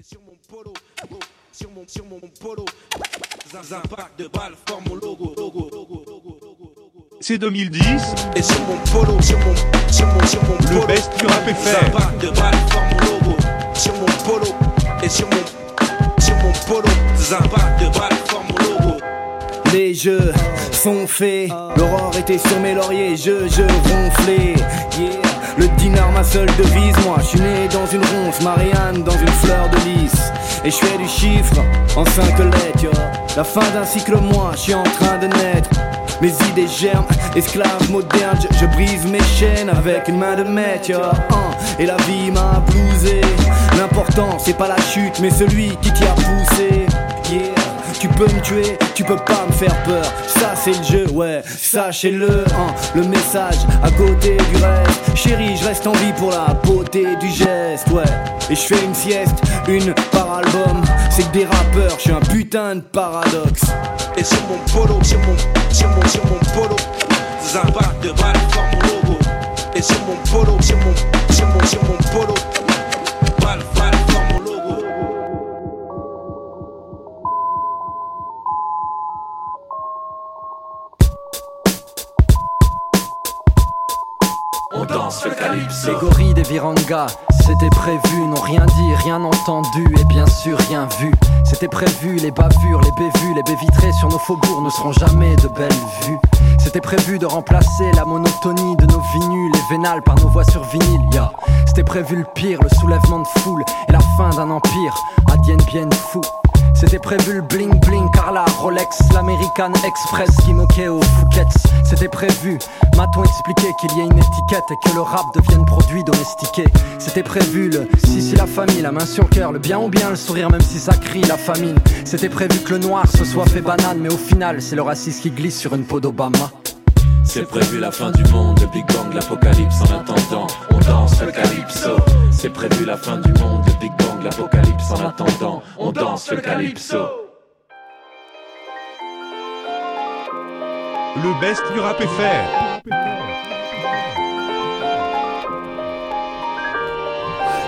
sur mon polo, sur mon, sur mon polo, un impact de balles forme mon logo, logo, logo, logo, C'est 2010. Et sur mon polo, sur mon, sur mon, sur mon polo, Le best du rap un FR. impact de balles forme mon logo, sur mon polo, et sur mon, sur mon polo, un impact de balles forme mon logo. Les jeux sont faits, l'aurore était sur mes lauriers, je, je ronflais. Yeah. Le dinar, ma seule devise, moi je suis né dans une ronce, Marianne dans une fleur de lys. Et je fais du chiffre en cinq lettres, yo. La fin d'un cycle, moi je suis en train de naître. Mes idées germent, esclave moderne, je, brise mes chaînes avec une main de maître, yo. Et la vie m'a blousé. L'important c'est pas la chute, mais celui qui t'y a poussé. Tu peux me tuer, tu peux pas me faire peur. Ça c'est le jeu, ouais, sachez-le. hein. Le message à côté du reste. Chérie, je reste en vie pour la beauté du geste, ouais. Et je fais une sieste, une par album. C'est que des rappeurs, je suis un putain de paradoxe. Et sur mon polo, sur mon, sur mon, sur mon polo, impact de balles forme logo. Et sur mon polo, sur mon, sur mon, sur mon polo, balles, balles Les gorilles des Viranga, c'était prévu, n'ont rien dit, rien entendu et bien sûr rien vu. C'était prévu, les bavures, les bévues, les baies vitrées sur nos faubourgs ne seront jamais de belles vues. C'était prévu de remplacer la monotonie de nos vinyles et vénales par nos voix sur vinyle. C'était prévu le pire, le soulèvement de foule et la fin d'un empire, Adien bien fou. C'était prévu le bling bling, Carla, Rolex, l'American Express qui moquait aux Fouquettes. C'était prévu, m'a-t-on expliqué qu'il y ait une étiquette et que le rap devienne produit domestiqué? C'était prévu le si si la famille, la main sur le cœur, le bien ou bien, le sourire même si ça crie la famine. C'était prévu que le noir se soit fait banane, mais au final c'est le raciste qui glisse sur une peau d'Obama. C'est prévu la fin du monde, le Big Bang, l'apocalypse en attendant. On danse le calypso. C'est prévu la fin du monde, le Big L'apocalypse en attendant. On danse le calypso. Le best du rap FR.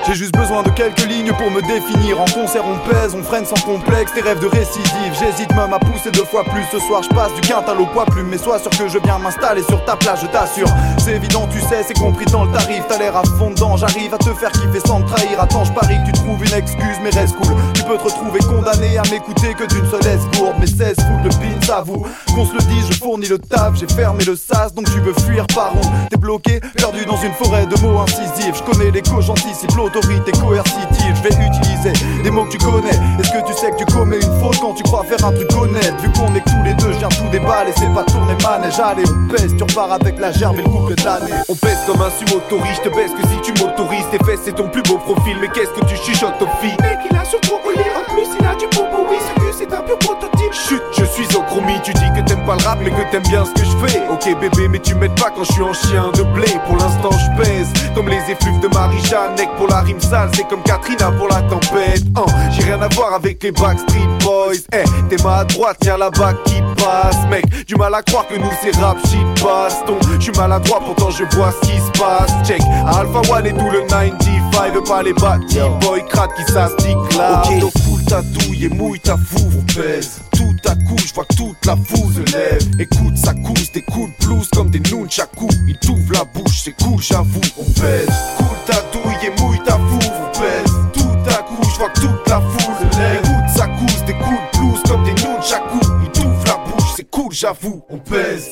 J'ai juste besoin de quelques lignes pour me définir. En concert, on pèse, on freine sans complexe. Tes rêves de récidive, j'hésite même à pousser deux fois plus. Ce soir, je passe du quintal au poids plume. Mais sois sûr que je viens m'installer sur ta place, je t'assure. C'est évident, tu sais, c'est compris dans le tarif. T'as l'air à fond dedans, j'arrive à te faire kiffer sans te trahir. Attends, je parie que tu trouves une excuse, mais reste cool. Tu peux te retrouver condamné à m'écouter que d'une seule escourde. Mais 16 foot, le pin, vous. Qu'on se le dise, je fournis le taf, j'ai fermé le sas, donc tu veux fuir par où? T'es bloqué, perdu dans une forêt de mots incisifs. Je connais les causes, j'anticipe l'autorité coercitive. Je vais utiliser des mots que tu connais. Est-ce que tu sais que tu commets une faute quand tu crois faire un truc honnête? Vu qu'on est tous les deux, je viens tout déballer, c'est pas tourner manège. Allez, pèse, tu repars avec la gerbe et le de l'année. On pèse comme un sumotori, je te baisse que si tu m'autorises Tes fesses c'est ton plus beau profil, mais qu'est-ce que tu chuchotes aux filles Mec, il a surtout roulé, en plus il a du popo, oui, c'est que c'est un pur prototype. Chut, je suis au chromie, tu dis que t'aimes pas le rap mais que t'aimes bien ce que je fais. Ok bébé mais tu m'aides pas quand je suis en chien de blé. Pour l'instant je pèse comme les effluves de Marie-Jeanne pour la rime sale c'est comme Katrina pour la tempête. Hein, J'ai rien à voir avec les Backstreet Boys. Eh, t'es ma droite, y'a la bague qui passe. Mec, du mal à croire que nous c'est rap shit baston. Je suis maladroit pourtant je vois ce qui se passe. Check, à Alpha One et tout le 95 Pas les bâtis boy crade qui s'astique là. Ok. Donc ta douille et mouille ta On pèse tout à coup, je vois que toute la foule se lève. Écoute, ça couche des coups de blues comme des nunchakus Il t'ouvre la bouche, c'est cool, j'avoue, on pèse Coule ta douille et mouille ta fouve, on pèse Tout à coup, je vois que toute la foule se lève. Écoute, ça couche des coups de blues comme des nunchakus Il t'ouvre la bouche, c'est cool, j'avoue, on pèse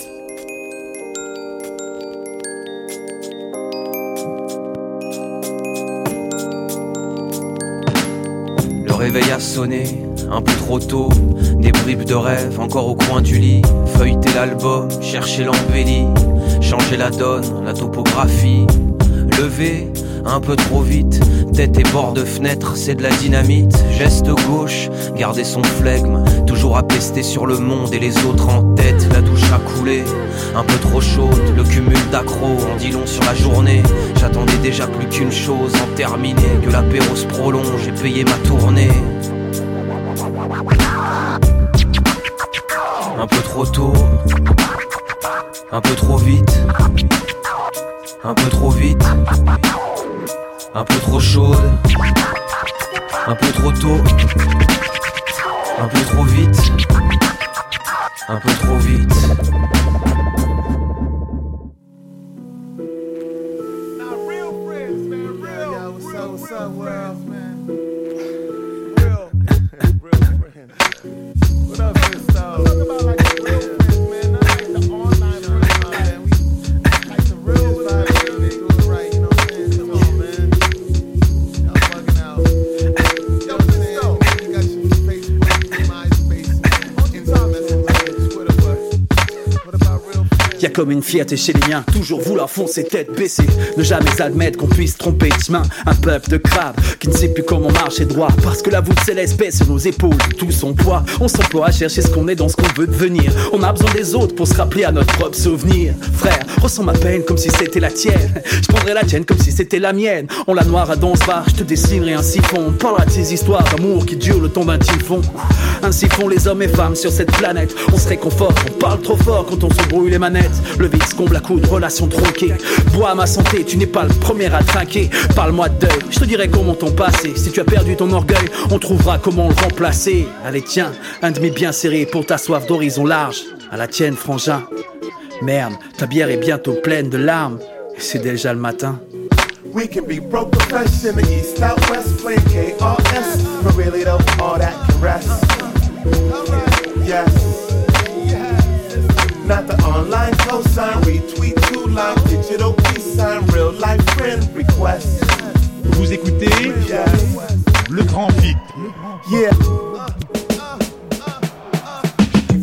Le réveil a sonné, un peu trop tôt. Des bribes de rêve encore au coin du lit. Feuilleter l'album, chercher l'embellie. Changer la donne, la topographie. Lever un peu trop vite. Tête et bord de fenêtre, c'est de la dynamite. Geste gauche, garder son flegme. Toujours à pester sur le monde et les autres en tête. La douche a coulé, un peu trop chaude. Le cumul d'accros en dit long sur la journée. J'attendais déjà plus qu'une chose, en terminer. Que l'apéro se prolonge et payer ma tournée. Un peu trop tôt, un peu trop vite, un peu trop vite, un peu trop chaude, Un peu trop tôt, un peu trop vite, un peu trop vite. A comme une fierté chez les miens, toujours vouloir foncer tête baissée, ne jamais admettre qu'on puisse tromper de chemin. Un peuple de crabes qui ne sait plus comment marcher droit, parce que la voûte céleste pèse sur nos épaules, tout son poids. On s'emploie à chercher ce qu'on est dans ce qu'on veut devenir. On a besoin des autres pour se rappeler à notre propre souvenir. Frère, ressens ma peine comme si c'était la tienne. Je prendrais la tienne comme si c'était la mienne. On la noire à danse bar, je te dessinerai un siphon. On parlera de ces histoires d'amour qui durent le temps d'un typhon. Ainsi font les hommes et femmes sur cette planète. On se réconforte, on parle trop fort quand on se brouille les manettes. Le vice comble à coups de relations. Bois à ma santé, tu n'es pas le premier à trinquer. Parle-moi de deuil, je te dirai comment ton passé. Si tu as perdu ton orgueil, on trouvera comment le remplacer. Allez, tiens, un demi bien serré pour ta soif d'horizon large. À la tienne, frangin. Merde, ta bière est bientôt pleine de larmes. C'est déjà le matin. We can be broke Not the online cosign. Retweet two line digital peace sign. Real life friend request. Vous écoutez Yes le grand hit. Yeah.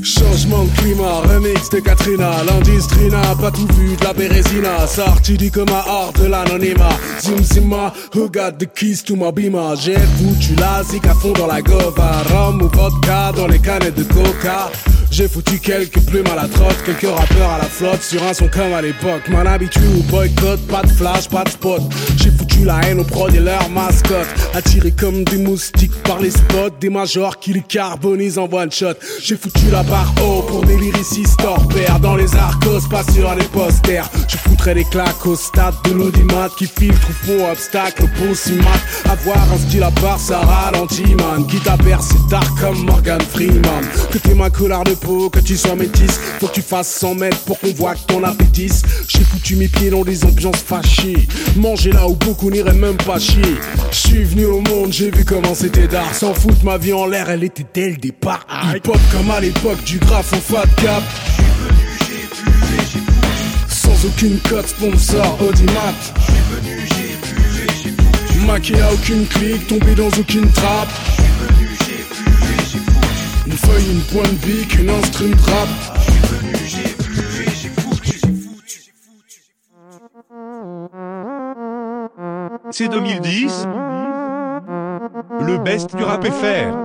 Changement de climat, remix de Katrina L'industrie n'a pas tout vu de la bérésina Sorti du coma hors de l'anonymat. Zim zima, who got the keys to my bima? J'ai foutu la zik à fond dans la gova Rhum ou vodka dans les canettes de coca j'ai foutu quelques plumes à la trotte, quelques rappeurs à la flotte Sur un son comme à l'époque, m'en habitue au boycott Pas de flash, pas de spot. J'ai foutu la haine aux prod et leurs mascottes. Attirés comme des moustiques par les spots Des majors qui les carbonisent en one shot. J'ai foutu la barre haut pour des lyricistes hors pair Dans les arcos, pas sur les posters. Je foutrais des claques au stade de l'audimat Qui filtre au fond obstacle pour si mat Avoir un style à part, ça ralentit man. Qui t'aperce, c'est dark comme Morgan Freeman. Que t'es ma couleur de que tu sois métisse. Faut que tu fasses 100 mètres pour qu'on voit que ton appétit J'ai foutu mes pieds dans des ambiances fâchées. Manger là où beaucoup n'iraient même pas chier. Je suis venu au monde, j'ai vu comment c'était d'art. Sans foutre ma vie en l'air, elle était dès le départ. Hip hop comme à l'époque du graphe au fat cap. Sans aucune cote sponsor Audimat. Maqué à aucune clique, tombé dans aucune trappe une pointe bique, une instrum trap C'est 2010. Le best du rap FR.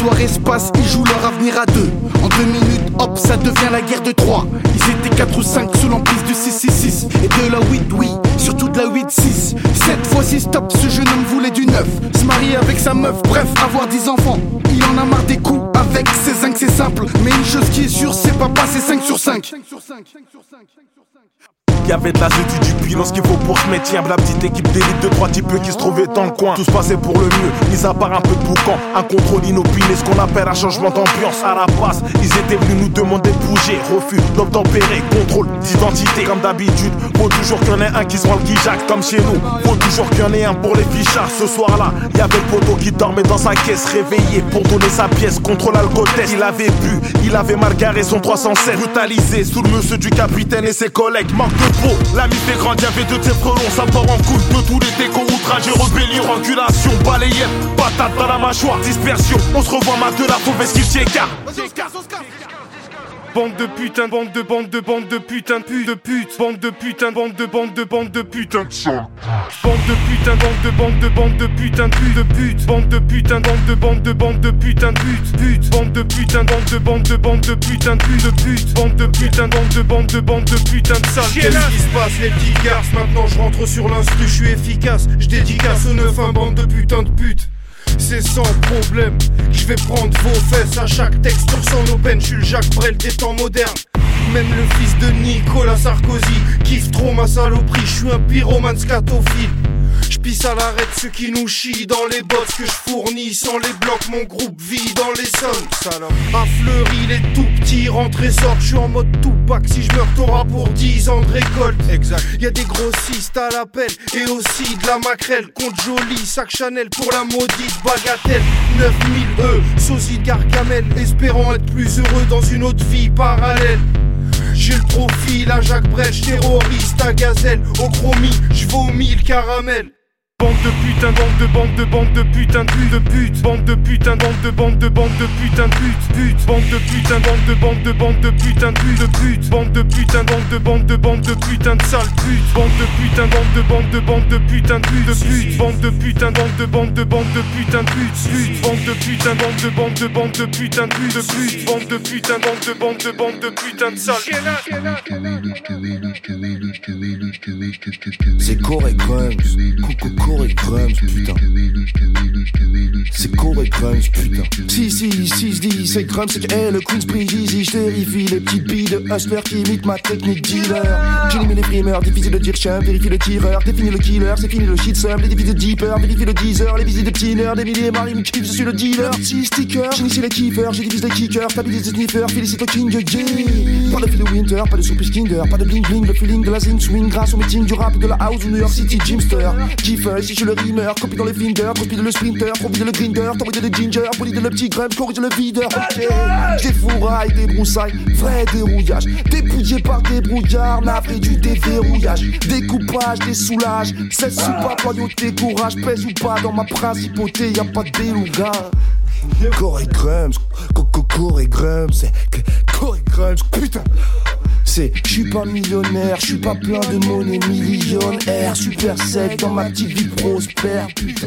Soirée se ils jouent leur avenir à deux. En deux minutes, hop, ça devient la guerre de Troie. Ils étaient 4 ou 5 sous l'emprise du 666 et de la 8, oui, surtout de la 8-6. Cette fois-ci, stop, ce jeune homme voulait du neuf. Se marier avec sa meuf, bref, avoir 10 enfants. Il en a marre des coups avec ses zincs, c'est simple. Mais une chose qui est sûre, c'est pas passer 5 sur 5. Y'avait de la zétu du pilon, ce qu'il faut pour se mettre La petite équipe d'élite de trois types qui se trouvaient dans le coin. Tout se passait pour le mieux, mis à part un peu de boucan. Un contrôle inopiné, ce qu'on appelle un changement d'ambiance. À la base, ils étaient venus nous demander de bouger. Refus d'obtempérer, contrôle d'identité. Comme d'habitude, faut toujours qu'il y en ait un qui se rend le guijac Comme chez nous, faut toujours qu'il y en ait un pour les fichards Ce soir-là, y'avait le poteau qui dormait dans sa caisse Réveillé pour donner sa pièce, contrôle alcotest Il avait bu, il avait mal garé son 307 Brutalisé sous le monsieur du capitaine et ses collègues. Manque de peau, la mise est grande, y'avait deux têtes frelons Ça part en couille de tous les décos, outrage et rébellion Angulation, balayette, patate dans la mâchoire, dispersion. On se revoit ma de la mauvaise qu'il t'écarte Bande de putain, bande de bande de bande de putain, pute de pute, bande de putain, bande de bande de bande de putain. Bande de putain, bande de bande de bande de putain, pute de pute, bande de putain, bande de bande de bande de putain, pute, pute, bande de putain, bande de bande de bande de putain, pute de pute, bande de putain, bande de bande de bande de putain de sale. Qu'est-ce qui se passe les petits garces Maintenant je rentre sur l'instru, je suis efficace, je dédicace aux neuf un bande de putain de pute. C'est sans problème, je vais prendre vos fesses à chaque texte sans open, je suis le Jacques Brel des temps modernes. Même le fils de Nicolas Sarkozy kiffe trop ma saloperie, je suis un pyromane scatophile. Bis à l'arrêt de ceux qui nous chient dans les bottes que je fournis. Sans les blocs, mon groupe vit dans les sommes. À Fleury, les tout petits rentrent et sortent. Je suis en mode Tupac. Si je meurs, t'auras pour 10 ans de récolte. Exact. Y a des grossistes à l'appel et aussi de la maquerelle. Compte joli, sac Chanel pour la maudite bagatelle. 9000 E, sosie de Gargamel. Espérant être plus heureux dans une autre vie parallèle. J'ai le profil à Jacques Brèche, terroriste à gazelle, au chromie, je vomis le caramel. Bande de putain, bande de bande de bande de putain de pute de pute Bande de putain, bande de bande de bande de putain de pute pute Bande de putain, bande de bande de bande de putain de pute de pute Bande de putain, bande de bande de bande de putain de sale pute Bande de putain, bande de bande de bande de putain de pute de pute Bande de putain, bande de bande de bande de putain de pute pute Bande de putain, bande de bande de bande de putain de pute de pute Bande de putain, bande de bande de bande de putain de sale C'est Corey Crumbs, coucou Corey Crumbs, putain. C'est Corey putain. Si, si, si, je dis c'est Crumbs, c'est que le Queensbridge Easy, je terrifie les petites billes de hustler qui imitent ma technique dealer. J'élimine les primeurs, difficile de dire chum, vérifie le tireur, définis le killer, c'est fini le shit sum, les défis de deeper, vérifie le teaser, les visites de petits nerfs, des milliers, Marie me je suis le dealer. Si sticker, j'initie les kiffers, j'ai divise les kickers, stabilise les sniffers, félicite le king, yeah. Pas de fil winter, pas de surprise Kinder, pas de bling bling, le feeling de la zing swing grâce au meeting du rap de la house New York City Jimster. Kiffer, si je le rimeur, copie dans les fingers, copie de le sprinter, trop de le grinder, trop de le ginger, poli de le petit grub, corrige le videur. Ok, j'ai fourrailles, des broussailles, vrai dérouillage, dépouillé par des brouillards, navré du déverrouillage, découpage, des soulages, cesse ou pas, loyauté, courage, pèse ou pas dans ma principauté, y a pas de beluga. Corey Coco Corey Grums, c'est Corey Grums, putain. C'est, je suis pas millionnaire, je suis pas plein de monnaie millionnaire, super sec dans ma petite vie prospère, putain.